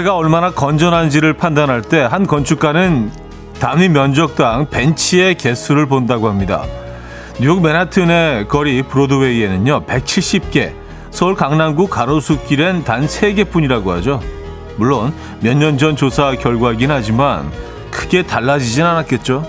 사회가 얼마나 건전한지를 판단할 때 한 건축가는 단위 면적당 벤치의 개수를 본다고 합니다. 뉴욕 맨하튼의 거리 브로드웨이에는요 170개, 서울 강남구 가로수길엔 단 3개뿐이라고 하죠. 물론 몇 년 전 조사 결과이긴 하지만 크게 달라지진 않았겠죠.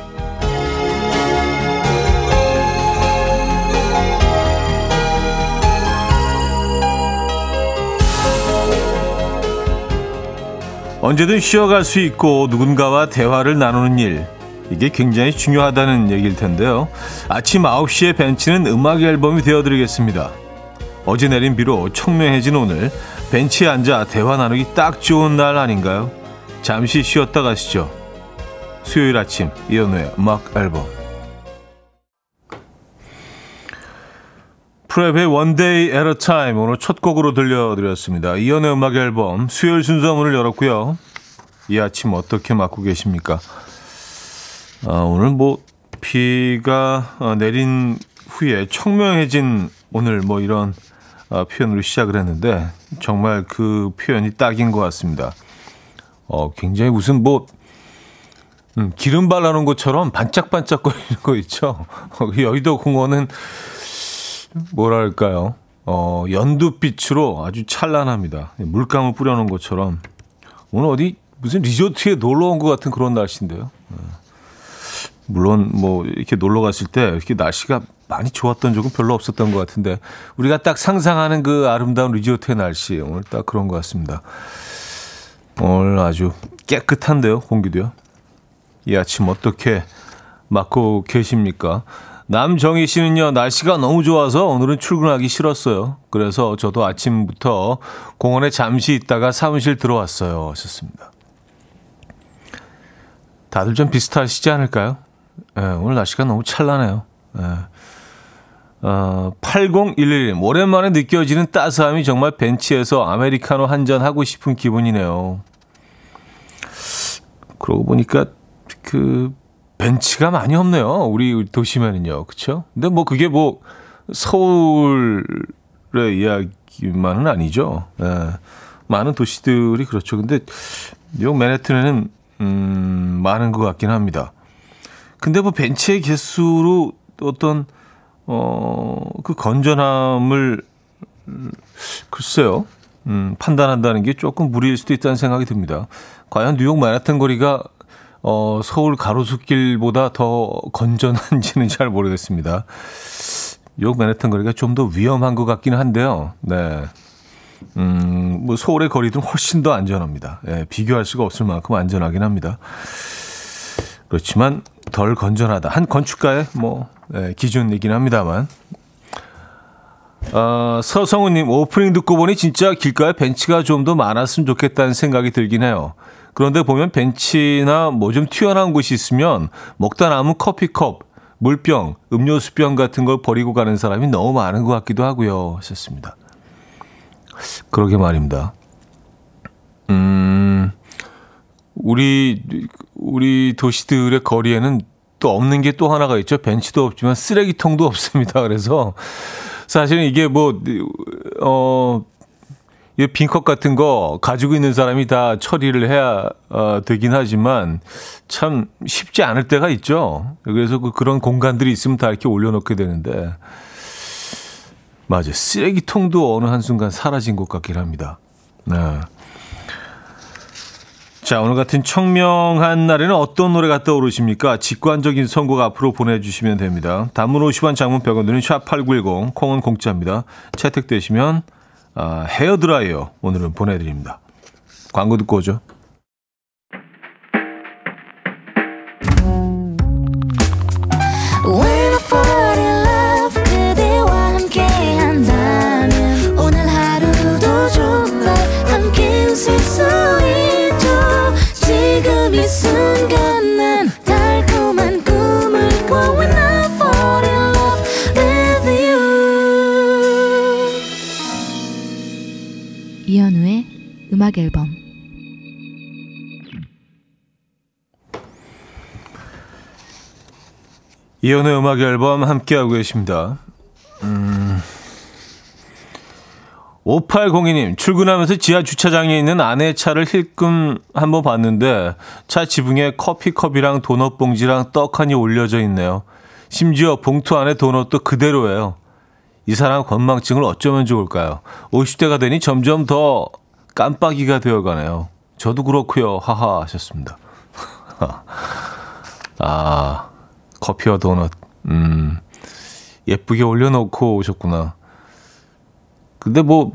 언제든 쉬어갈 수 있고 누군가와 대화를 나누는 일. 이게 굉장히 중요하다는 얘기일 텐데요. 아침 9시에 벤치는 음악 앨범이 되어드리겠습니다. 어제 내린 비로 청명해진 오늘 벤치에 앉아 대화 나누기 딱 좋은 날 아닌가요? 잠시 쉬었다 가시죠. 수요일 아침 이연우의 음악 앨범 프랩의 One Day at a Time 오늘 첫 곡으로 들려드렸습니다. 이연의 음악 앨범 수요일 순서 문을 열었고요. 이 아침 어떻게 맞고 계십니까? 아, 오늘 뭐 비가 어, 내린 후에 청명해진 오늘 뭐 이런 어, 표현으로 시작을 했는데 정말 그 표현이 딱인 것 같습니다. 어, 굉장히 무슨 뭐 음, 기름 발라놓은 것처럼 반짝반짝거리는 거 있죠. 여의도 공원은 뭐랄까요? 어, 연두빛으로 아주 찬란합니다. 물감을 뿌려놓은 것처럼. 오늘 어디 무슨 리조트에 놀러 온 것 같은 그런 날씨인데요. 어. 물론 뭐 이렇게 놀러 갔을 때 이렇게 날씨가 많이 좋았던 적은 별로 없었던 것 같은데 우리가 딱 상상하는 그 아름다운 리조트의 날씨 오늘 딱 그런 것 같습니다. 오늘 아주 깨끗한데요 공기도요. 이 아침 어떻게 맞고 계십니까? 남정희 씨는요, 날씨가 너무 좋아서 오늘은 출근하기 싫었어요. 그래서 저도 아침부터 공원에 잠시 있다가 사무실 들어왔어요. 하셨습니다. 다들 좀 비슷하시지 않을까요? 네, 오늘 날씨가 너무 찬란해요. 네. 어, 8011님, 오랜만에 느껴지는 따스함이 정말 벤치에서 아메리카노 한 잔 하고 싶은 기분이네요. 그러고 보니까 그 벤치가 많이 없네요. 우리 도시면은요. 그쵸? 근데 뭐 그게 뭐 서울의 이야기만은 아니죠. 예. 많은 도시들이 그렇죠. 근데 뉴욕 맨해튼에는 음, 많은 것 같긴 합니다. 근데 뭐 벤치의 개수로 어떤 어, 그 건전함을 글쎄요. 음, 판단한다는 게 조금 무리일 수도 있다는 생각이 듭니다. 과연 뉴욕 맨하튼 거리가 어, 서울 가로수길보다 더 건전한지는 잘 모르겠습니다. 요 맨해튼 거리가 좀 더 위험한 것 같기는 한데요. 네. 음, 뭐 서울의 거리들은 훨씬 더 안전합니다. 예, 비교할 수가 없을 만큼 안전하긴 합니다. 그렇지만 덜 건전하다. 한 건축가의 뭐 예, 기준이긴 합니다만. 어, 서성우님 오프닝 듣고 보니 진짜 길가에 벤치가 좀 더 많았으면 좋겠다는 생각이 들긴 해요. 그런데 보면 벤치나 뭐 좀 튀어나온 곳이 있으면 먹다 남은 커피컵, 물병, 음료수병 같은 걸 버리고 가는 사람이 너무 많은 것 같기도 하고요. 하셨습니다. 그러게 말입니다. 음, 우리, 우리 도시들의 거리에는 또 없는 게 또 하나가 있죠. 벤치도 없지만 쓰레기통도 없습니다. 그래서 사실은 이게 뭐, 어, 이 빈컵 같은 거 가지고 있는 사람이 다 처리를 해야 어, 되긴 하지만 참 쉽지 않을 때가 있죠. 그래서 그 그런 공간들이 있으면 다 이렇게 올려놓게 되는데 맞아요. 쓰레기통도 어느 한 순간 사라진 것 같긴 합니다. 네. 자, 오늘 같은 청명한 날에는 어떤 노래가 떠오르십니까? 직관적인 선곡 앞으로 보내주시면 됩니다. 단문 50원 장문 100원 드는 샵8910, 콩은 공짜입니다. 채택되시면 아, 헤어드라이어 오늘은 보내드립니다. 광고 듣고 오죠. 음악 앨범 이연의 음악 앨범 함께하고 계십니다. 음, 5802님, 출근하면서 지하 주차장에 있는 아내 차를 힐끔 한번 봤는데 차 지붕에 커피컵이랑 도넛 봉지랑 떡 하니 올려져 있네요. 심지어 봉투 안에 도넛도 그대로예요. 이 사람 건망증을 어쩌면 좋을까요? 50대가 되니 점점 더 깜빡이가 되어가네요. 저도 그렇고요. 하하 하셨습니다. 아, 커피와 도넛. 음, 예쁘게 올려놓고 오셨구나. 근데 뭐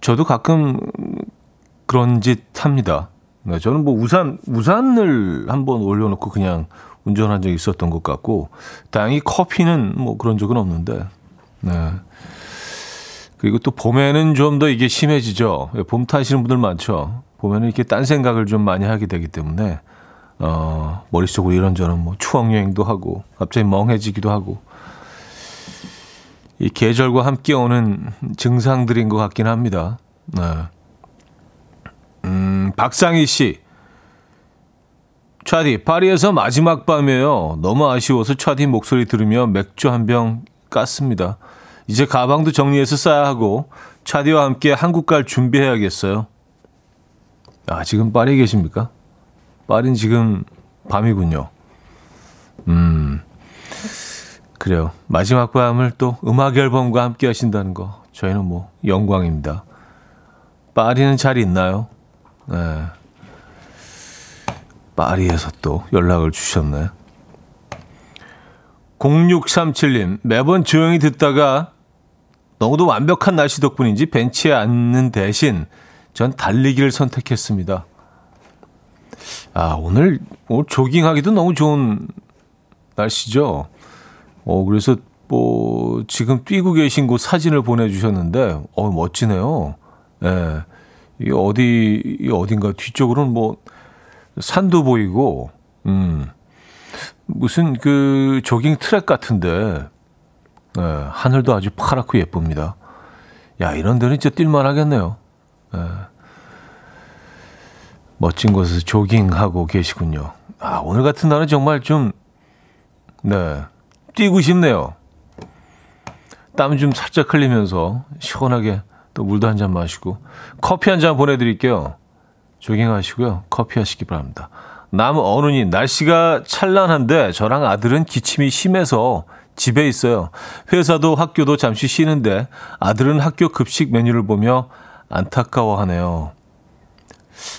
저도 가끔 그런 짓 합니다. 네, 저는 뭐 우산 우산을 한번 올려놓고 그냥 운전한 적이 있었던 것 같고 다행히 커피는 뭐 그런 적은 없는데. 네. 그리고 또 봄에는 좀 더 이게 심해지죠. 봄 타시는 분들 많죠. 봄에는 이렇게 딴 생각을 좀 많이 하게 되기 때문에 어, 머릿속으로 이런저런 뭐 추억 여행도 하고 갑자기 멍해지기도 하고 이 계절과 함께 오는 증상들인 것 같긴 합니다. 네. 음, 박상희 씨. 차디, 파리에서 마지막 밤이에요. 너무 아쉬워서 차디 목소리 들으며 맥주 한 병 깠습니다. 이제 가방도 정리해서 싸야 하고 차디와 함께 한국 갈 준비해야겠어요. 아, 지금 파리에 계십니까? 파리는 지금 밤이군요. 음. 그래요. 마지막 밤을 또 음악 앨범과 함께 하신다는 거 저희는 뭐 영광입니다. 파리는 잘 있나요? 네. 파리에서 또 연락을 주셨네. 0637님, 매번 조용히 듣다가 너무도 완벽한 날씨 덕분인지 벤치에 앉는 대신 전 달리기를 선택했습니다. 아, 오늘, 오늘 조깅하기도 너무 좋은 날씨죠? 어, 그래서 뭐, 지금 뛰고 계신 곳 사진을 보내주셨는데, 어, 멋지네요. 예. 네. 이 어디, 이 어딘가 뒤쪽으로는 뭐, 산도 보이고, 음, 무슨 그 조깅 트랙 같은데, 예, 하늘도 아주 파랗고 예쁩니다. 야, 이런 데는 진짜 뛸만 하겠네요. 예. 멋진 곳에서 조깅하고 계시군요. 아, 오늘 같은 날은 정말 좀, 네, 뛰고 싶네요. 땀 좀 살짝 흘리면서 시원하게 또 물도 한 잔 마시고 커피 한 잔 보내드릴게요. 조깅하시고요. 커피 하시기 바랍니다. 남어른이 날씨가 찬란한데 저랑 아들은 기침이 심해서 집에 있어요. 회사도 학교도 잠시 쉬는데 아들은 학교 급식 메뉴를 보며 안타까워하네요.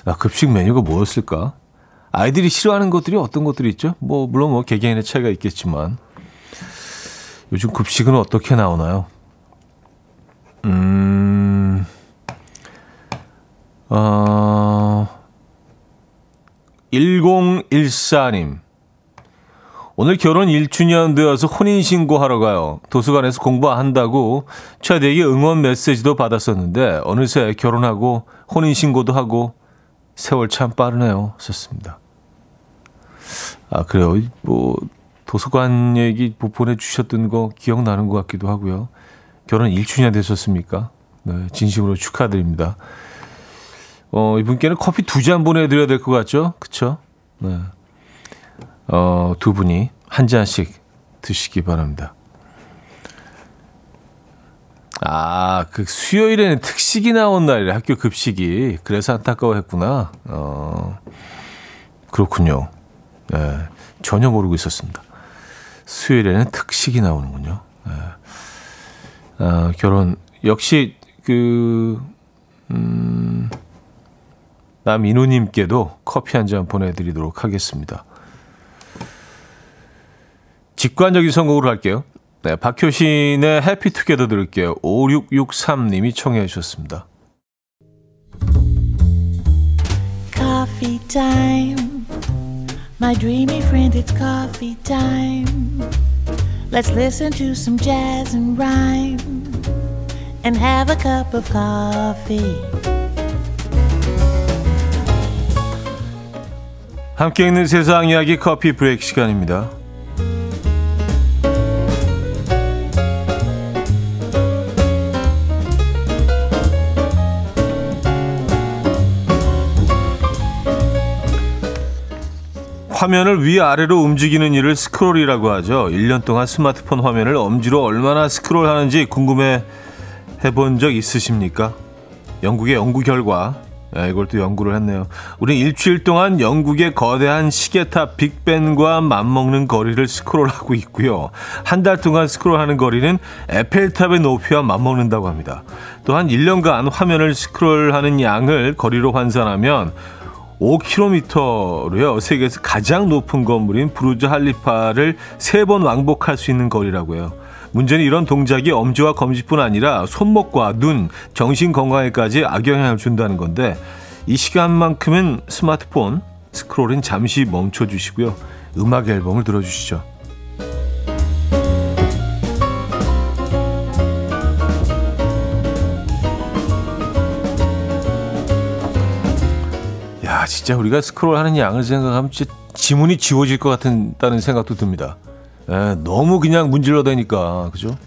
아, 급식 메뉴가 뭐였을까? 아이들이 싫어하는 것들이 어떤 것들이 있죠? 뭐 물론 뭐 개개인의 차이가 있겠지만 요즘 급식은 어떻게 나오나요? 음, 어, 1014님. 오늘 결혼 1주년 되어서 혼인신고하러 가요. 도서관에서 공부한다고 최대에게 응원 메시지도 받았었는데, 어느새 결혼하고 혼인신고도 하고, 세월 참 빠르네요. 썼습니다. 아, 그래요. 뭐, 도서관 얘기 보내주셨던 거 기억나는 것 같기도 하고요. 결혼 1주년 되셨습니까? 네, 진심으로 축하드립니다. 어, 이분께는 커피 두 잔 보내드려야 될 것 같죠? 그쵸? 네. 어, 두 분이 한 잔씩 드시기 바랍니다. 아, 그 수요일에는 특식이 나온 날이래, 학교 급식이. 그래서 안타까워 했구나. 어, 그렇군요. 네, 전혀 모르고 있었습니다. 수요일에는 특식이 나오는군요. 네. 아, 결혼 역시 그 음, 남인우님께도 커피 한 잔 보내드리도록 하겠습니다. 직관적인 선곡으로 할게요. 네, 박효신의 해피투게더 들을게요. 5663님이 청해 주셨습니다. Coffee time. My dreamy friend, it's coffee time. Let's listen to some jazz and rhyme and have a cup of coffee. 함께 있는 세상 이야기 커피 브레이크 시간입니다. 화면을 위아래로 움직이는 일을 스크롤이라고 하죠. 1년 동안 스마트폰 화면을 엄지로 얼마나 스크롤하는지 궁금해 해본 적 있으십니까? 영국의 연구 결과 네, 이걸 또 연구를 했네요. 우리 일주일 동안 영국의 거대한 시계탑 빅벤과 맞먹는 거리를 스크롤하고 있고요. 한 달 동안 스크롤하는 거리는 에펠탑의 높이와 맞먹는다고 합니다. 또한 1년간 화면을 스크롤하는 양을 거리로 환산하면 5km로요. 세계에서 가장 높은 건물인 브루즈 할리파를 세 번 왕복할 수 있는 거리라고요. 문제는 이런 동작이 엄지와 검지뿐 아니라 손목과 눈, 정신 건강에까지 악영향을 준다는 건데 이 시간만큼은 스마트폰 스크롤은 잠시 멈춰 주시고요. 음악 앨범을 들어 주시죠. 진짜 우리가 스크롤하는 양을 생각하면 진짜 지문이 지워질 것 같다는 생각도 듭니다. 예, 너무 그냥 문질러 대니까 그죠?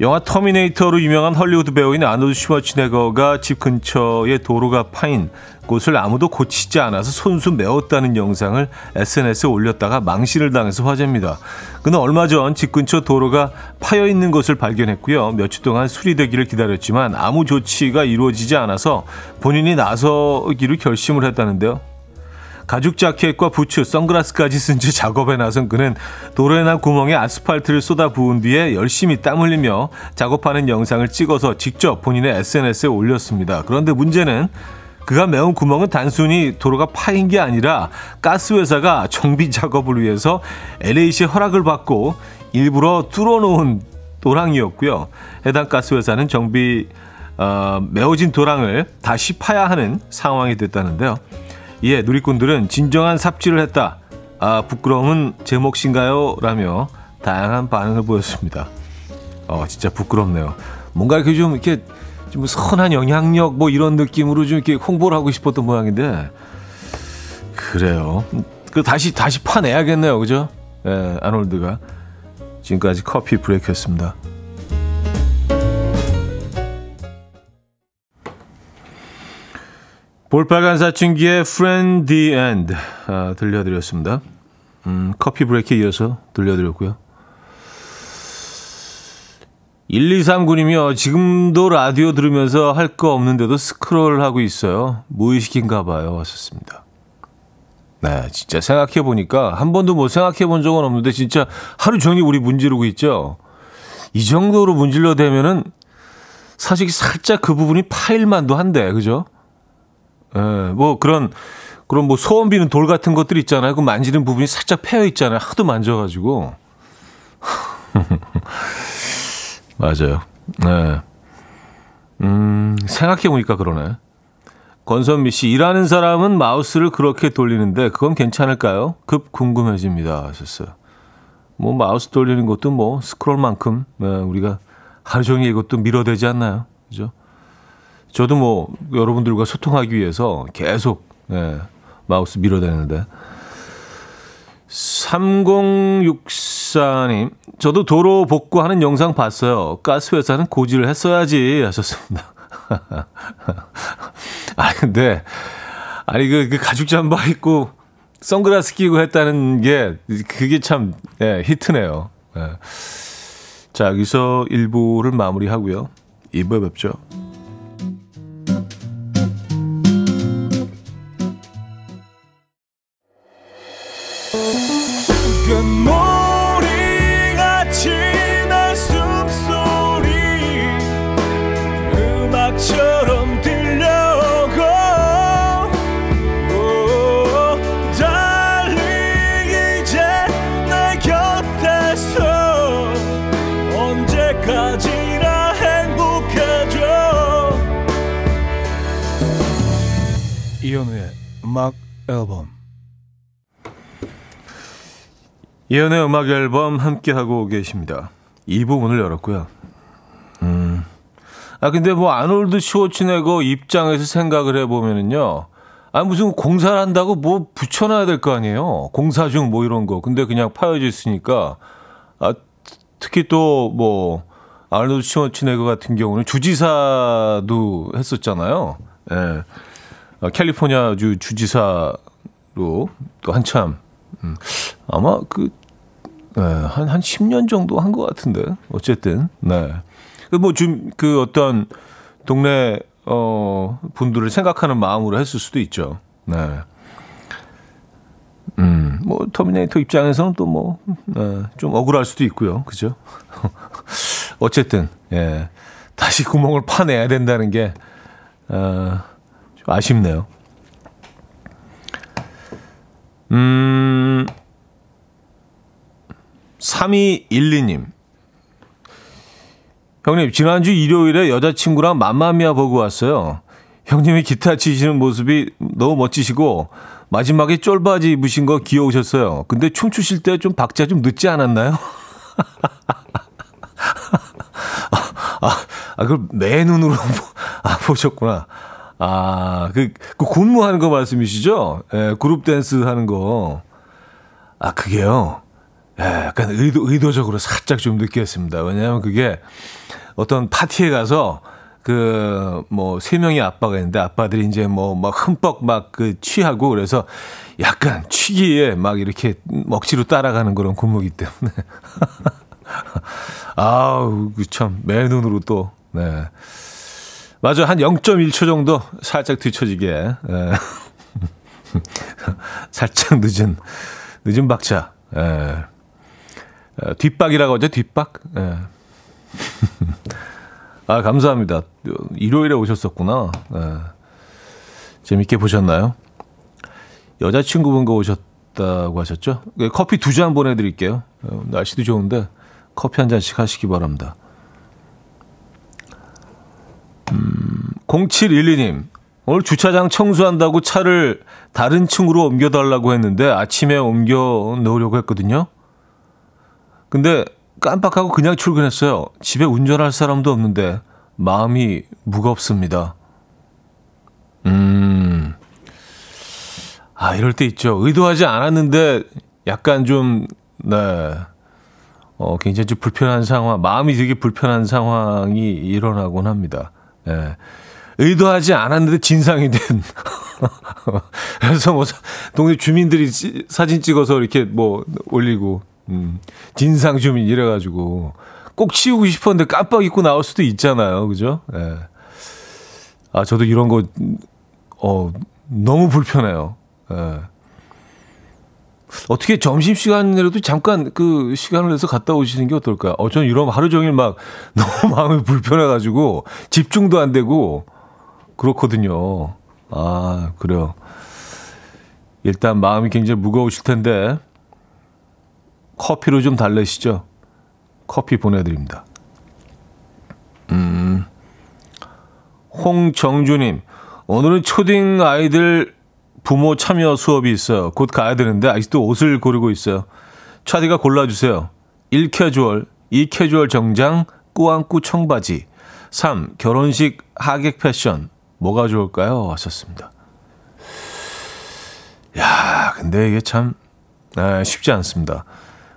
영화 터미네이터로 유명한 헐리우드 배우인 아놀드 슈워츠네거가 집 근처에 도로가 파인 곳을 아무도 고치지 않아서 손수 메웠다는 영상을 SNS에 올렸다가 망신을 당해서 화제입니다. 그는 얼마 전 집 근처 도로가 파여 있는 것을 발견했고요. 며칠 동안 수리되기를 기다렸지만 아무 조치가 이루어지지 않아서 본인이 나서기로 결심을 했다는데요. 가죽 자켓과 부츠, 선글라스까지 쓴 채 작업에 나선 그는 도로에 난 구멍에 아스팔트를 쏟아 부은 뒤에 열심히 땀 흘리며 작업하는 영상을 찍어서 직접 본인의 SNS에 올렸습니다. 그런데 문제는 그가 메운 구멍은 단순히 도로가 파인 게 아니라 가스회사가 정비 작업을 위해서 LA시 허락을 받고 일부러 뚫어놓은 도랑이었고요. 해당 가스회사는 정비 어, 메워진 도랑을 다시 파야 하는 상황이 됐다는데요. 이에 예, 누리꾼들은 진정한 삽질을 했다. 아, 부끄러움은 제 몫인가요? 라며 다양한 반응을 보였습니다. 어, 진짜 부끄럽네요. 뭔가 이렇게 좀 이렇게 좀 선한 영향력 뭐 이런 느낌으로 좀 이렇게 홍보를 하고 싶었던 모양인데 그래요. 그 다시 다시 파내야겠네요, 그죠? 예, 아놀드가 지금까지 커피 브레이크였습니다. 볼빨간 사춘기의 Friend the End 아, 들려드렸습니다. 음, 커피 브레이크에 이어서 들려드렸고요. 1239님이요. 지금도 라디오 들으면서 할 거 없는데도 스크롤하고 있어요. 무의식인가 봐요. 왔었습니다. 네, 진짜 생각해 보니까 한 번도 뭐 생각해 본 적은 없는데 진짜 하루 종일 우리 문지르고 있죠. 이 정도로 문질러 대면은 사실 살짝 그 부분이 파일만도 한데, 그죠? 예, 뭐 그런 그런 뭐 소원 비는 돌 같은 것들 있잖아요. 그 만지는 부분이 살짝 패여 있잖아요. 하도 만져가지고. 맞아요. 네. 음, 생각해보니까 그러네. 권선미 씨, 일하는 사람은 마우스를 그렇게 돌리는데 그건 괜찮을까요? 급 궁금해집니다. 하셨어요. 뭐 마우스 돌리는 것도 뭐 스크롤만큼 네, 우리가 하루 종일 이것도 밀어대지 않나요? 그죠? 저도 뭐 여러분들과 소통하기 위해서 계속 네, 마우스 밀어대는데 3064님 저도 도로 복구하는 영상 봤어요. 가스회사는 고지를 했어야지 하셨습니다. 아 근데 아니 그, 그 가죽 잠바 입고 선글라스 끼고 했다는 게 그게 참 네, 히트네요. 네. 자 여기서 1부를 마무리하고요. 2부에 뵙죠. 음악 앨범 이현우의 음악 앨범 함께 하고 계십니다. 2부 문을 열었고요. 음. 아 근데 뭐 아놀드 슈워츠네거 입장에서 생각을 해보면은요. 아 무슨 공사를 한다고 뭐 붙여놔야 될 거 아니에요. 공사 중 뭐 이런 거. 근데 그냥 파여져 있으니까 아 특히 또뭐 아놀드 슈워츠네거 같은 경우는 주지사도 했었잖아요. 예. 네. 어, 캘리포니아주 주지사로 또 한참 음, 아마 그 네, 한, 한 10년 정도 한 것 같은데. 어쨌든, 네. 뭐좀 그 어떤 동네 어 분들을 생각하는 마음으로 했을 수도 있죠. 네. 음, 뭐 터미네이터 입장에서는 또 뭐좀 네, 억울할 수도 있고요. 그죠? 어쨌든 예. 다시 구멍을 파내야 된다는 게 어, 좀 아쉽네요. 음. 3212님. 형님, 지난주 일요일에 여자친구랑 맘마미아 보고 왔어요. 형님이 기타 치시는 모습이 너무 멋지시고, 마지막에 쫄바지 입으신 거 귀여우셨어요. 근데 춤추실 때 좀 박자 좀 늦지 않았나요? 아, 아, 그걸 내 눈으로 아, 보셨구나. 아, 그, 그 군무하는 거 말씀이시죠? 예, 그룹 댄스 하는 거. 아, 그게요. 예, 약간 의도, 의도적으로 살짝 좀 느꼈습니다. 왜냐하면 그게 어떤 파티에 가서 그, 뭐, 세 명의 아빠가 있는데 아빠들이 이제 뭐, 막 흠뻑 막 그 취하고 그래서 약간 취기에 막 이렇게 먹지로 따라가는 그런 군무기 때문에. 아우, 그 참, 매 눈으로 또, 네. 맞아, 한 0.1초 정도 살짝 뒤쳐지게. 네. 살짝 늦은, 늦은 박자. 예. 어, 뒷박이라고 하죠, 뒷박? 예. 아, 감사합니다. 일요일에 오셨었구나. 예. 재밌게 보셨나요? 여자친구분과 오셨다고 하셨죠? 예, 커피 두 잔 보내드릴게요. 어, 날씨도 좋은데 커피 한 잔씩 하시기 바랍니다. 음, 0712님. 오늘 주차장 청소한다고 차를 다른 층으로 옮겨달라고 했는데 아침에 옮겨 놓으려고 했거든요. 근데 깜빡하고 그냥 출근했어요. 집에 운전할 사람도 없는데 마음이 무겁습니다. 음. 아, 이럴 때 있죠. 의도하지 않았는데 약간 좀, 네. 어, 굉장히 좀 불편한 상황, 마음이 되게 불편한 상황이 일어나곤 합니다. 예. 네. 의도하지 않았는데 진상이 된. 그래서 뭐 동네 주민들이 사진 찍어서 이렇게 뭐 올리고 음, 진상 주민 이래 가지고 꼭 치우고 싶었는데 깜빡 잊고 나올 수도 있잖아요, 그죠? 예. 아 저도 이런 거 어, 너무 불편해요. 예. 어떻게 점심 시간이라도 잠깐 그 시간을 내서 갔다 오시는 게 어떨까요? 어, 전 이러면 하루 종일 막 너무 마음이 불편해가지고 집중도 안 되고 그렇거든요. 아, 그래요. 일단 마음이 굉장히 무거우실 텐데 커피로 좀 달래시죠. 커피 보내드립니다. 음, 홍정주님, 오늘은 초딩 아이들 부모 참여 수업이 있어요. 곧 가야 되는데 아직도 옷을 고르고 있어요. 차디가 골라주세요. 1 캐주얼, 2 캐주얼 정장, 꾸안꾸 청바지. 3. 결혼식 하객 패션. 뭐가 좋을까요? 하셨습니다. 야, 근데 이게 참 아, 쉽지 않습니다.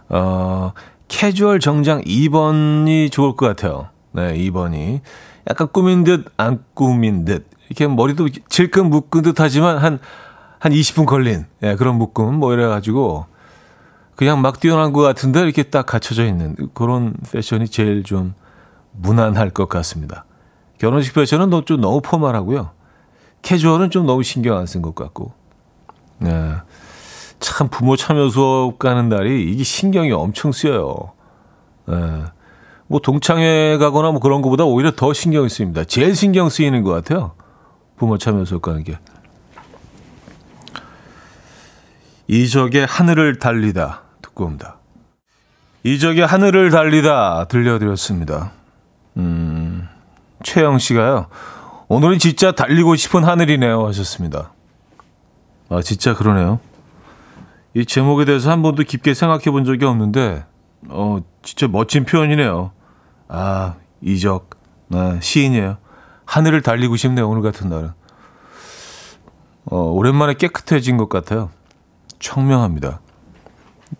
어, 캐주얼 정장 2번이 좋을 것 같아요. 네, 2번이. 약간 꾸민 듯, 안 꾸민 듯. 이렇게 머리도 질끈 묶은 듯 하지만 한, 한 20분 걸린, 예, 그런 묶음, 뭐 이래가지고, 그냥 막 뛰어난 것 같은데 이렇게 딱 갖춰져 있는 그런 패션이 제일 좀 무난할 것 같습니다. 결혼식 패션은 좀 너무 포멀하고요. 캐주얼은 좀 너무 신경 안 쓴 것 같고. 네. 참 부모 참여 수업 가는 날이 이게 신경이 엄청 쓰여요. 네. 뭐 동창회 가거나 뭐 그런 것보다 오히려 더 신경이 쓰입니다. 제일 신경 쓰이는 것 같아요. 부모 참여 수업 가는 게. 이적의 하늘을 달리다 듣고 옵니다. 이적의 하늘을 달리다 들려드렸습니다. 음, 최영 씨가요. 오늘은 진짜 달리고 싶은 하늘이네요 하셨습니다. 아 진짜 그러네요. 이 제목에 대해서 한 번도 깊게 생각해 본 적이 없는데 어 진짜 멋진 표현이네요. 아 이적 아, 시인이에요. 하늘을 달리고 싶네요 오늘 같은 날은. 어 오랜만에 깨끗해진 것 같아요. 청명합니다.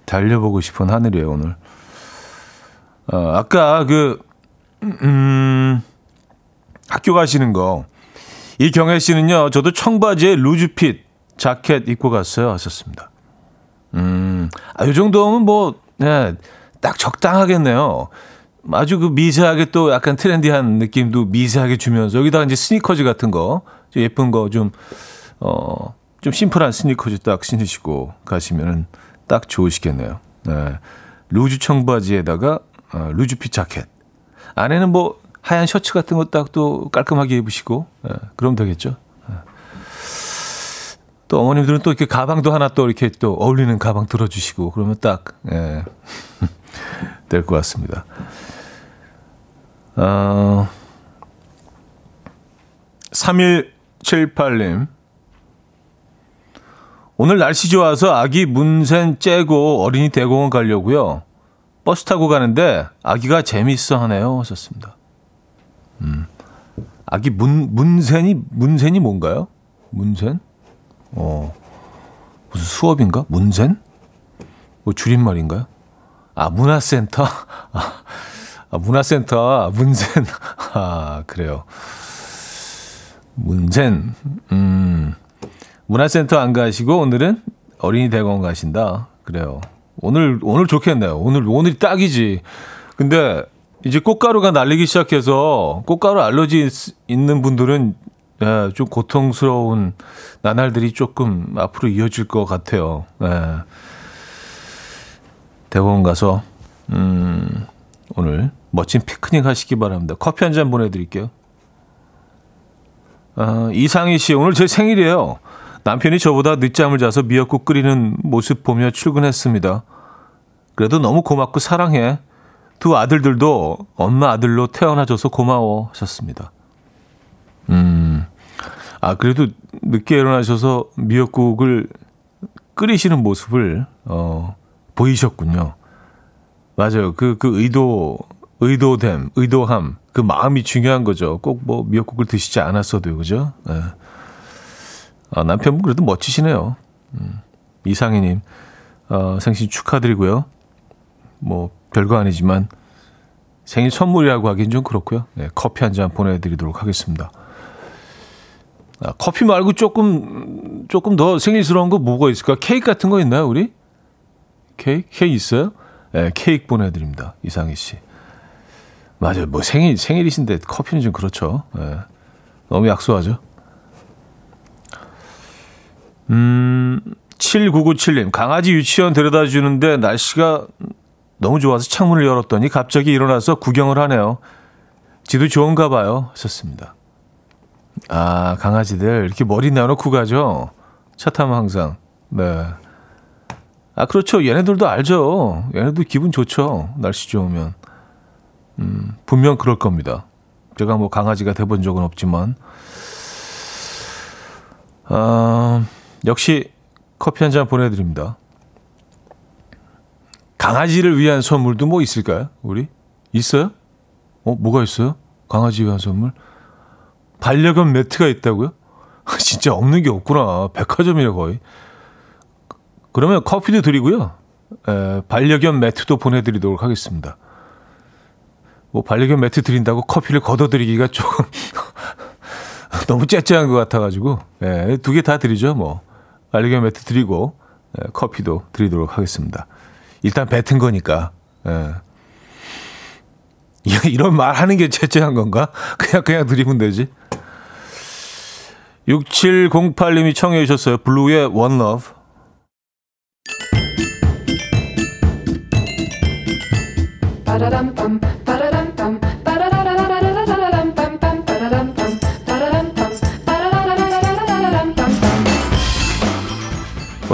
달려보고 싶은 하늘이에요 오늘. 어, 아까 그 음. 학교 가시는 거. 이경혜 씨는요, 저도 청바지에 loose fit 자켓 입고 갔어요. 하셨습니다. 음, 아, 요 정도면 뭐, 네, 딱 적당하겠네요. 아주 그 미세하게 또 약간 트렌디한 느낌도 미세하게 주면서 여기다가 이제 스니커즈 같은 거 예쁜 거 좀 어, 좀 심플한 스니커즈 딱 신으시고 가시면은 딱 좋으시겠네요. 네. 루즈 청바지에다가 어, 루즈핏 자켓. 안에는 뭐 하얀 셔츠 같은 거딱또 깔끔하게 입으시고 네. 그럼 되겠죠. 네. 또 어머님들은 또 이렇게 가방도 하나 또 이렇게 또 어울리는 가방 들어주시고 그러면 딱 예. 될 것 같습니다. 어, 3178님. 오늘 날씨 좋아서 아기 문센 째고 어린이 대공원 가려고요. 버스 타고 가는데 아기가 재밌어 하네요. 하셨습니다. 음. 아기 문, 문센이, 문센이 뭔가요? 문센? 어, 무슨 수업인가? 문센? 뭐 줄임말인가요? 아, 문화센터? 아, 아 문화센터, 문센. 아, 그래요. 문센. 음. 문화센터 안 가시고 오늘은 어린이 대공원 가신다. 그래요. 오늘 오늘 좋겠네요. 오늘 오늘이 딱이지. 근데 이제 꽃가루가 날리기 시작해서 꽃가루 알러지 있는 분들은 예, 좀 고통스러운 나날들이 조금 앞으로 이어질 것 같아요. 예. 대공원 가서 음, 오늘 멋진 피크닉 하시기 바랍니다. 커피 한 잔 보내드릴게요. 아, 이상희 씨 오늘 제 생일이에요. 남편이 저보다 늦잠을 자서 미역국 끓이는 모습 보며 출근했습니다. 그래도 너무 고맙고 사랑해. 두 아들들도 엄마 아들로 태어나줘서 고마워 하셨습니다. 음, 아, 그래도 늦게 일어나셔서 미역국을 끓이시는 모습을, 어, 보이셨군요. 맞아요. 그, 그 의도, 의도됨, 의도함, 그 마음이 중요한 거죠. 꼭 뭐 미역국을 드시지 않았어도, 그죠? 네. 아, 남편분 그래도 멋지시네요. 음, 이상희님, 어, 생신 축하드리고요. 뭐, 별거 아니지만 생일 선물이라고 하긴 좀 그렇고요. 네, 커피 한 잔 보내드리도록 하겠습니다. 아, 커피 말고 조금, 조금 더 생일스러운 거 뭐가 있을까? 케이크 같은 거 있나요, 우리? 케이크? 케이크 있어요? 네, 케이크 보내드립니다. 이상희 씨. 맞아요. 뭐 생일, 생일이신데 커피는 좀 그렇죠. 네. 너무 약소하죠. 음, 7997님, 강아지 유치원 데려다 주는데 날씨가 너무 좋아서 창문을 열었더니 갑자기 일어나서 구경을 하네요. 지도 좋은가 봐요. 하셨습니다. 아, 강아지들 이렇게 머리 내놓고 가죠. 차 타면 항상. 네. 아, 그렇죠. 얘네들도 알죠. 얘네도 기분 좋죠. 날씨 좋으면. 음, 분명 그럴 겁니다. 제가 뭐 강아지가 돼본 적은 없지만. 아, 역시 커피 한 잔 보내드립니다. 강아지를 위한 선물도 뭐 있을까요? 우리? 있어요? 어, 뭐가 있어요? 강아지 위한 선물? 반려견 매트가 있다고요? 진짜 없는 게 없구나. 백화점이래 거의. 그러면 커피도 드리고요. 에, 반려견 매트도 보내드리도록 하겠습니다. 뭐 반려견 매트 드린다고 커피를 걷어드리기가 조금 너무 째째한 것 같아가지고 두개 다 드리죠. 뭐 반려견 매트 드리고 에, 커피도 드리도록 하겠습니다. 일단 뱉은 거니까. 에. 이런 말 하는 게 째째한 건가? 그냥 그냥 드리면 되지. 6708님이 청해 주셨어요. 블루의 One Love.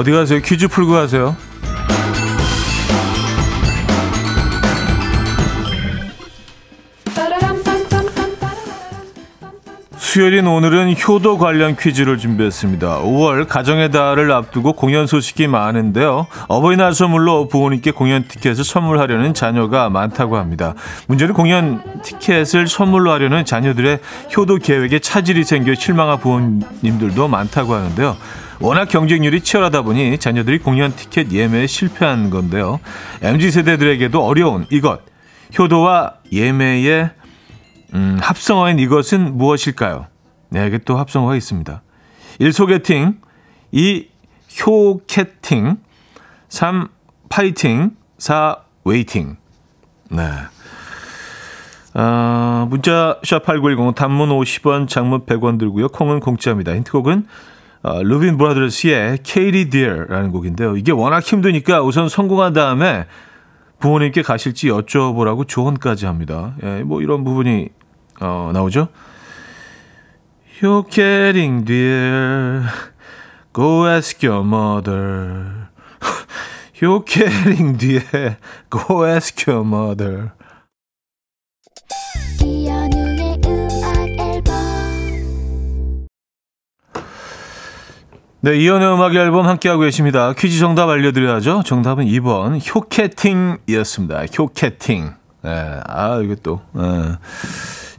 어디 가세요? 퀴즈 풀고 가세요. 수요일인 오늘은 효도 관련 퀴즈를 준비했습니다. 5월 가정의 달을 앞두고 공연 소식이 많은데요. 어버이날 선물로 부모님께 공연 티켓을 선물하려는 자녀가 많다고 합니다. 문제는 공연 티켓을 선물로 하려는 자녀들의 효도 계획에 차질이 생겨 실망한 부모님들도 많다고 하는데요. 워낙 경쟁률이 치열하다 보니 자녀들이 공연 티켓 예매에 실패한 건데요. MZ세대들에게도 어려운 이것. 효도와 예매의 음, 합성어인 이것은 무엇일까요? 네, 이게 또 합성어가 있습니다. 1. 소개팅 2. 효켓팅 3. 파이팅 4. 웨이팅 네. 아, 문자 샵8910 단문 50원, 장문 100원 들고요. 콩은 공짜입니다. 힌트곡은 어, 루빈 브라더스의 Katie Dear라는 곡인데요. 이게 워낙 힘드니까 우선 성공한 다음에 부모님께 가실지 여쭤보라고 조언까지 합니다. 예, 뭐 이런 부분이 어, 나오죠. You're getting dear. Go ask your mother. You're getting dear. Go ask your mother. 네, 이연의 음악 앨범 함께하고 계십니다. 퀴즈 정답 알려드려야죠. 정답은 2번 효캐팅이었습니다. 효캐팅. 네, 아, 이게 또 네,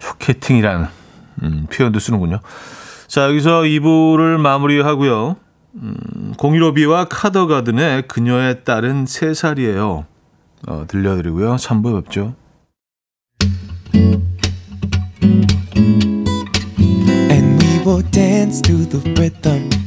효캐팅이라는 음, 표현도 쓰는군요. 자, 여기서 2부를 마무리하고요. 음, 공일오비와 카더가든의 그녀에 따른 3살이에요. 어, 들려드리고요. 3부 뵙죠. And we will dance to the rhythm.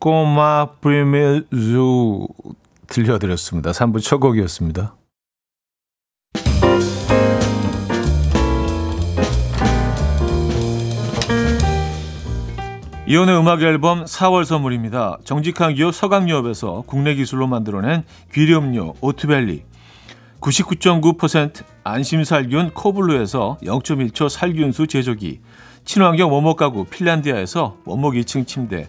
꼬마 브리밀주 들려드렸습니다. 3부 첫 곡이었습니다. 이혼의 음악 앨범 4월 선물입니다. 정직한 기업 서강유업에서 국내 기술로 만들어낸 귀리음료 오트벨리 99.9% 안심살균 코블루에서 0.1초 살균수 제조기 친환경 원목 가구 핀란디아에서 원목 2층 침대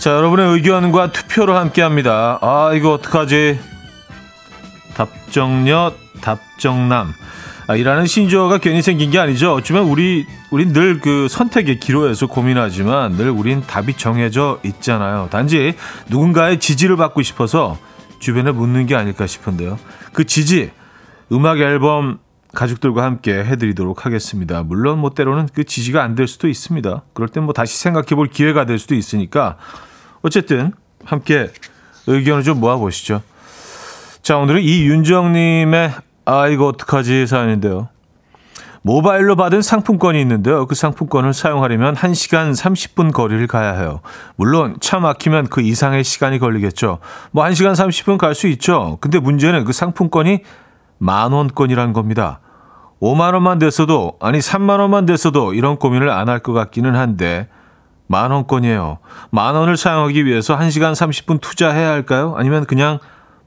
자, 여러분의 의견과 투표로 함께 합니다. 아, 이거 어떡하지? 답정녀, 답정남. 아, 이라는 신조어가 괜히 생긴 게 아니죠. 어쩌면 우리, 우린 늘 그 선택의 기로에서 고민하지만 늘 우린 답이 정해져 있잖아요. 단지 누군가의 지지를 받고 싶어서 주변에 묻는 게 아닐까 싶은데요. 그 지지, 음악 앨범 가족들과 함께 해드리도록 하겠습니다. 물론 뭐 때로는 그 지지가 안 될 수도 있습니다. 그럴 땐 뭐 다시 생각해 볼 기회가 될 수도 있으니까 어쨌든 함께 의견을 좀 모아보시죠. 자, 오늘은 이윤정님의 아, 이거 어떡하지 사연인데요. 모바일로 받은 상품권이 있는데요. 그 상품권을 사용하려면 1시간 30분 거리를 가야 해요. 물론 차 막히면 그 이상의 시간이 걸리겠죠. 뭐 1시간 30분 갈 수 있죠. 근데 문제는 그 상품권이 만 원권이란 겁니다. 5만 원만 됐어도 아니 3만 원만 됐어도 이런 고민을 안 할 것 같기는 한데 만 원권이에요. 만 원을 사용하기 위해서 1시간 30분 투자해야 할까요? 아니면 그냥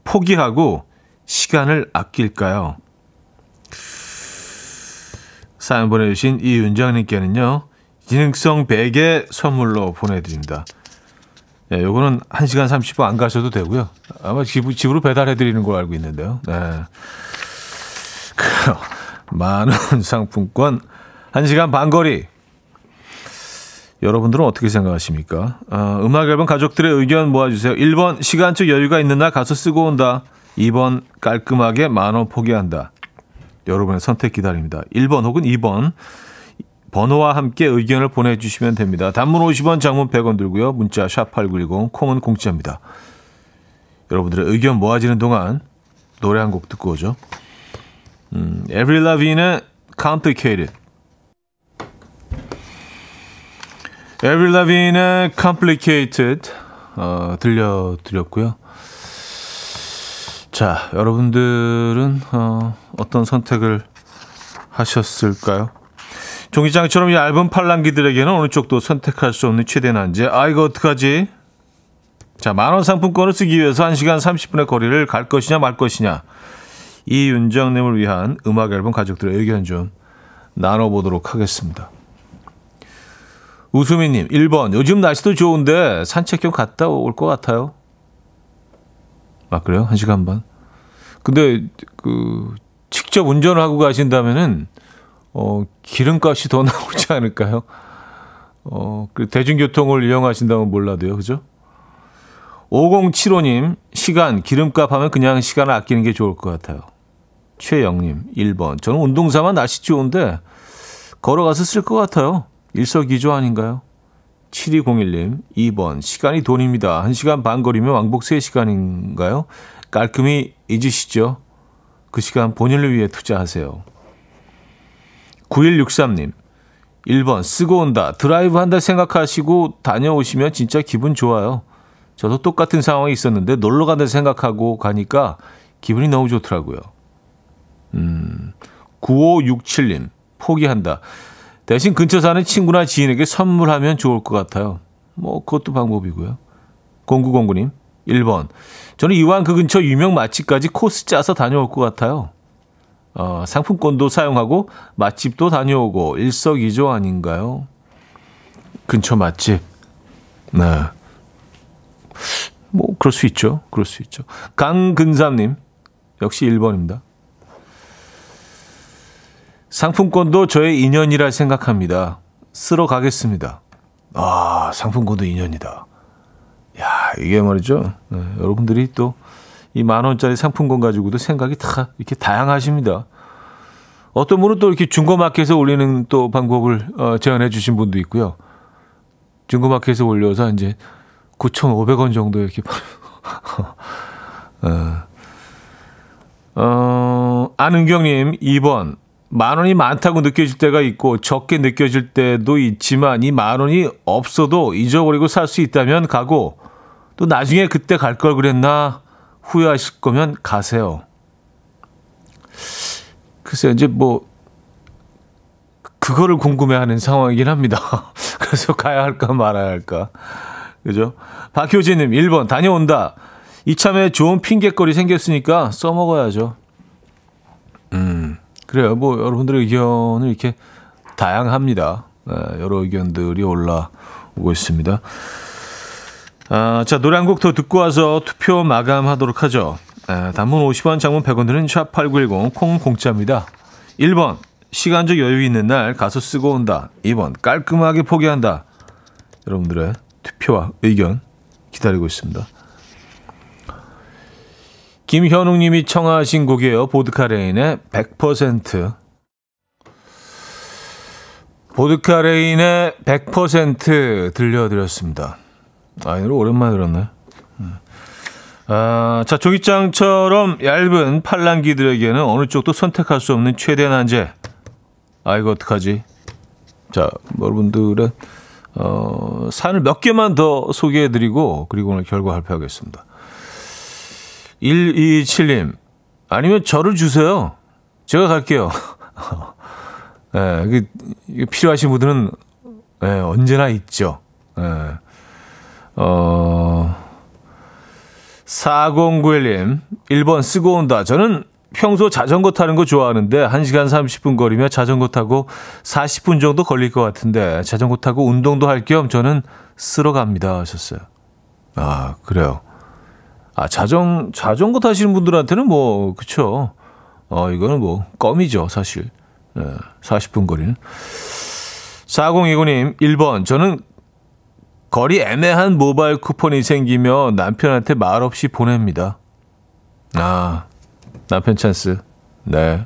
포기하고 시간을 아낄까요? 사연 보내주신 이윤정님께는요, 기능성 베개 선물로 보내드립니다. 예, 요거는 1시간 30분 안 가셔도 되고요. 아마 집, 집으로 배달해드리는 걸로 알고 있는데요. 네. 만원 상품권, 1시간 반 거리. 여러분들은 어떻게 생각하십니까? 어, 음악 앨범 가족들의 의견 모아주세요. 1번, 시간적 여유가 있는 날 가서 쓰고 온다. 2번, 깔끔하게 만원 포기한다. 여러분의 선택 기다립니다. 1번 혹은 2번. 번호와 함께 의견을 보내주시면 됩니다. 단문 50원, 장문 100원 들고요. 문자 샵8910, 콩은 공짜입니다. 여러분들의 의견 모아지는 동안 노래 한 곡 듣고 오죠. 음, Every Lavigne의 Complicated. Every Lavigne의 Complicated 어, 들려드렸고요. 자, 여러분들은 어, 어떤 선택을 하셨을까요? 종이장처럼 얇은 팔랑귀들에게는 어느 쪽도 선택할 수 없는 최대 난제. 아, 이거 어떡하지? 자, 만원 상품권을 쓰기 위해서 1시간 30분의 거리를 갈 것이냐 말 것이냐. 이 윤정님을 위한 음악 앨범 가족들의 의견 좀 나눠보도록 하겠습니다. 우수미님, 1번. 요즘 날씨도 좋은데 산책 좀 갔다 올 것 같아요. 아, 그래요? 1시간 반? 근데, 그, 직접 운전을 하고 가신다면은, 어, 기름값이 더 나오지 않을까요? 어, 그 대중교통을 이용하신다면 몰라도요. 그죠? 5075님, 시간, 기름값 하면 그냥 시간을 아끼는 게 좋을 것 같아요. 최영님, 1번. 저는 운동 삼아 날씨 좋은데, 걸어가서 쓸 것 같아요. 일석이조 아닌가요? 7201님, 2번. 시간이 돈입니다. 1시간 반 거리면 왕복 3시간인가요? 깔끔히 잊으시죠? 그 시간 본인을 위해 투자하세요. 9163님, 1번. 쓰고 온다. 드라이브 한다 생각하시고 다녀오시면 진짜 기분 좋아요. 저도 똑같은 상황이 있었는데 놀러 간다 생각하고 가니까 기분이 너무 좋더라고요. 음, 9567님, 포기한다. 대신 근처 사는 친구나 지인에게 선물하면 좋을 것 같아요. 뭐, 그것도 방법이고요. 0909님, 1번. 저는 이왕 그 근처 유명 맛집까지 코스 짜서 다녀올 것 같아요. 어, 상품권도 사용하고 맛집도 다녀오고 일석이조 아닌가요? 근처 맛집. 네. 뭐, 그럴 수 있죠. 그럴 수 있죠. 강근삼님, 역시 1번입니다. 상품권도 저의 인연이라 생각합니다. 쓰러 가겠습니다. 아, 상품권도 인연이다. 야, 이게 말이죠. 네, 여러분들이 또 이 만 원짜리 상품권 가지고도 생각이 다 이렇게 다양하십니다. 어떤 분은 또 이렇게 중고마켓에 올리는 또 방법을 어, 제안해 주신 분도 있고요. 중고마켓에 올려서 이제 9,500원 정도 이렇게 어, 어, 안은경님 2번 만 원이 많다고 느껴질 때가 있고 적게 느껴질 때도 있지만 이 만 원이 없어도 잊어버리고 살 수 있다면 가고 또 나중에 그때 갈 걸 그랬나 후회하실 거면 가세요. 글쎄 이제 뭐 그거를 궁금해하는 상황이긴 합니다. 그래서 가야 할까 말아야 할까. 그죠? 박효진님 1번 다녀온다. 이참에 좋은 핑계거리 생겼으니까 써먹어야죠. 음. 그래요. 뭐 여러분들의 의견은 이렇게 다양합니다. 네, 여러 의견들이 올라오고 있습니다. 아, 자 노래 한 곡 더 듣고 와서 투표 마감하도록 하죠. 네, 단문 50원, 장문 100원 드는 샵8910 콩 공짜입니다. 1번 시간적 여유 있는 날 가서 쓰고 온다. 2번 깔끔하게 포기한다. 여러분들의 투표와 의견 기다리고 있습니다. 김현웅 님이 청하신 곡이에요. 보드카레인의 100%. 보드카레인의 100% 들려드렸습니다. 아, 이 노래 오랜만에 들었네. 음. 아, 자, 종이장처럼 얇은 팔랑귀들에게는 어느 쪽도 선택할 수 없는 최대 난제. 아, 이거 어떡하지? 자, 여러분들은, 어, 사연을 몇 개만 더 소개해드리고, 그리고 오늘 결과 발표하겠습니다. 127님, 아니면 저를 주세요. 제가 갈게요. 예, 네, 그, 필요하신 분들은, 예, 네, 언제나 있죠. 예. 네. 어, 4091님, 1번 쓰고 온다. 저는 평소 자전거 타는 거 좋아하는데 1시간 30분 거리며 자전거 타고 40분 정도 걸릴 것 같은데 자전거 타고 운동도 할 겸 저는 쓰러 갑니다 하셨어요. 아, 그래요. 아, 자전 자전거 타시는 분들한테는 뭐 그쵸. 어, 이거는 뭐 껌이죠, 사실. 네, 40분 거리는. 4029님, 1번. 저는 거리 애매한 모바일 쿠폰이 생기면 남편한테 말없이 보냅니다. 아, 남편 찬스. 네.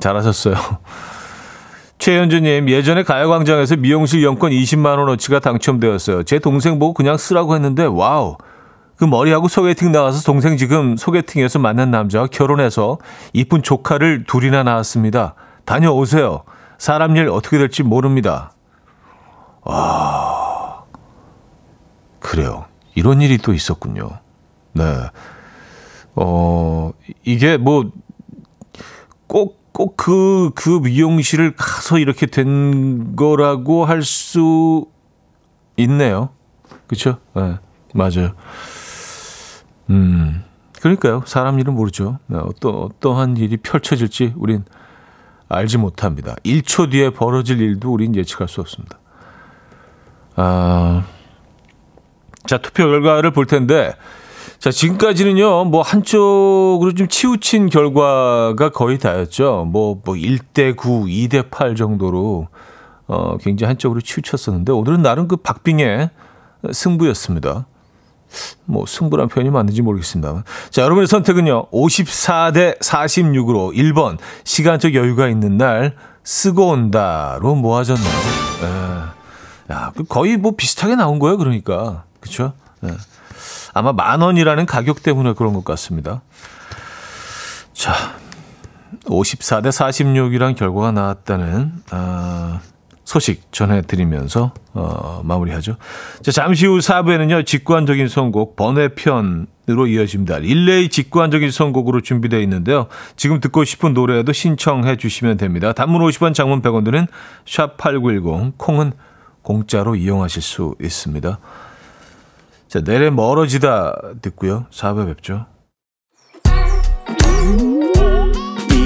잘하셨어요. 최현주님, 예전에 가요광장에서 미용실 이용권 20만원어치가 당첨되었어요. 제 동생 보고 그냥 쓰라고 했는데, 와우. 그 머리하고 소개팅 나가서 동생 지금 소개팅에서 만난 남자와 결혼해서 이쁜 조카를 둘이나 낳았습니다. 다녀오세요. 사람 일 어떻게 될지 모릅니다. 와. 그래요. 이런 일이 또 있었군요. 네. 어, 이게 뭐, 꼭, 꼭 그, 그 미용실을 가서 이렇게 된 거라고 할 수 있네요. 그쵸? 네, 맞아요. 음, 그러니까요. 사람 일은 모르죠. 네, 어떠, 어떠한 일이 펼쳐질지 우린 알지 못합니다. 1초 뒤에 벌어질 일도 우린 예측할 수 없습니다. 아, 자, 투표 결과를 볼 텐데, 자, 지금까지는요, 뭐, 한쪽으로 좀 치우친 결과가 거의 다였죠. 뭐, 뭐, 1대 9, 2대 8 정도로, 어, 굉장히 한쪽으로 치우쳤었는데, 오늘은 나름 그 박빙의 승부였습니다. 뭐 승부란 표현이 맞는지 모르겠습니다. 자, 여러분의 선택은요. 54대 46으로 1번 시간적 여유가 있는 날 쓰고 온다로 모아졌네요. 에. 야, 그 거의 뭐 비슷하게 나온 거예요. 그러니까. 그렇죠? 네. 아마 만 원이라는 가격 때문에 그런 것 같습니다. 자, 54대 46이란 결과가 나왔다는 아, 소식 전해드리면서 어, 마무리하죠. 자, 잠시 후 4부에는요. 직관적인 선곡 번외편으로 이어집니다. 릴레이 직관적인 선곡으로 준비되어 있는데요. 지금 듣고 싶은 노래도 신청해 주시면 됩니다. 단문 50원 장문 100원 드는 샵8910 콩은 공짜로 이용하실 수 있습니다. 자, 내래 멀어지다 듣고요. 4부에 뵙죠.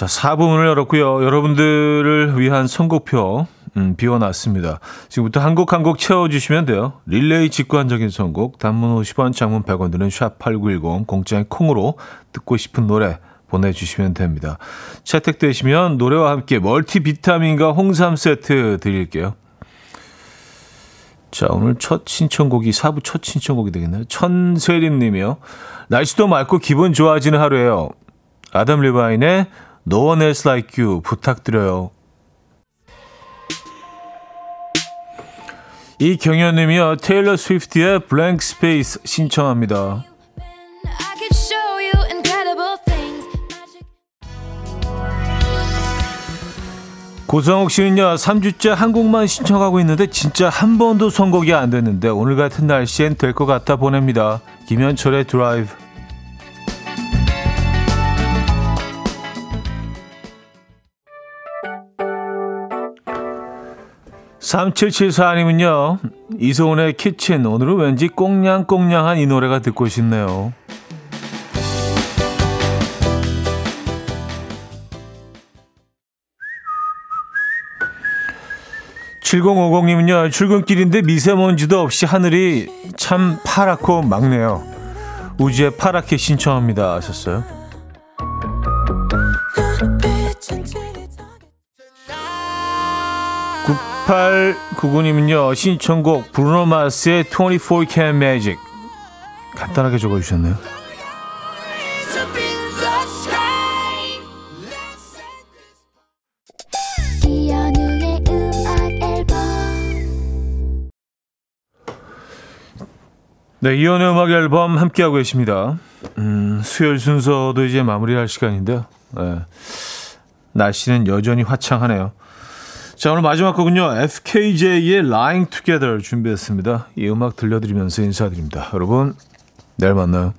자, 4부문을 열었고요. 여러분들을 위한 선곡표 음, 비워놨습니다. 지금부터 한 곡 한 곡 채워주시면 돼요. 릴레이 직관적인 선곡, 단문 50원, 장문 100원 드는 샵8910, 공짜인 콩으로 듣고 싶은 노래 보내주시면 됩니다. 채택되시면 노래와 함께 멀티비타민과 홍삼 세트 드릴게요. 자, 오늘 첫 신청곡이 4부 첫 신청곡이 되겠네요. 천세림 님이요. 날씨도 맑고 기분 좋아지는 하루예요. 아담 리바인의 No One Else Like You 부탁드려요. 이 경연님이요 테일러 스위프트의 Blank Space 신청합니다. 고성욱 씨는요 3주째 한국만 신청하고 있는데 진짜 한 번도 선곡이 안 됐는데 오늘 같은 날씨엔 될 것 같아 보냅니다. 김현철의 드라이브 3774님은요, 이소은의 키친. 오늘은 왠지 꽁냥꽁냥한 이 노래가 듣고 싶네요. (7050님은요) 출근길인데 미세먼지도 없이 하늘이 참 파랗고 맑네요 우주의 파랗게 신청합니다 하셨어요 9899님은요, 신청곡 브루노 마스의 24 Can Magic. 간단하게 적어주셨네요. 네, 이연의 음악 앨범 함께하고 계십니다. 음, 수요일 순서도 이제 마무리할 시간인데요. 네. 날씨는 여전히 화창하네요. 자, 오늘 마지막 곡은요. FKJ의 Lying Together 준비했습니다. 이 음악 들려드리면서 인사드립니다. 여러분, 내일 만나요.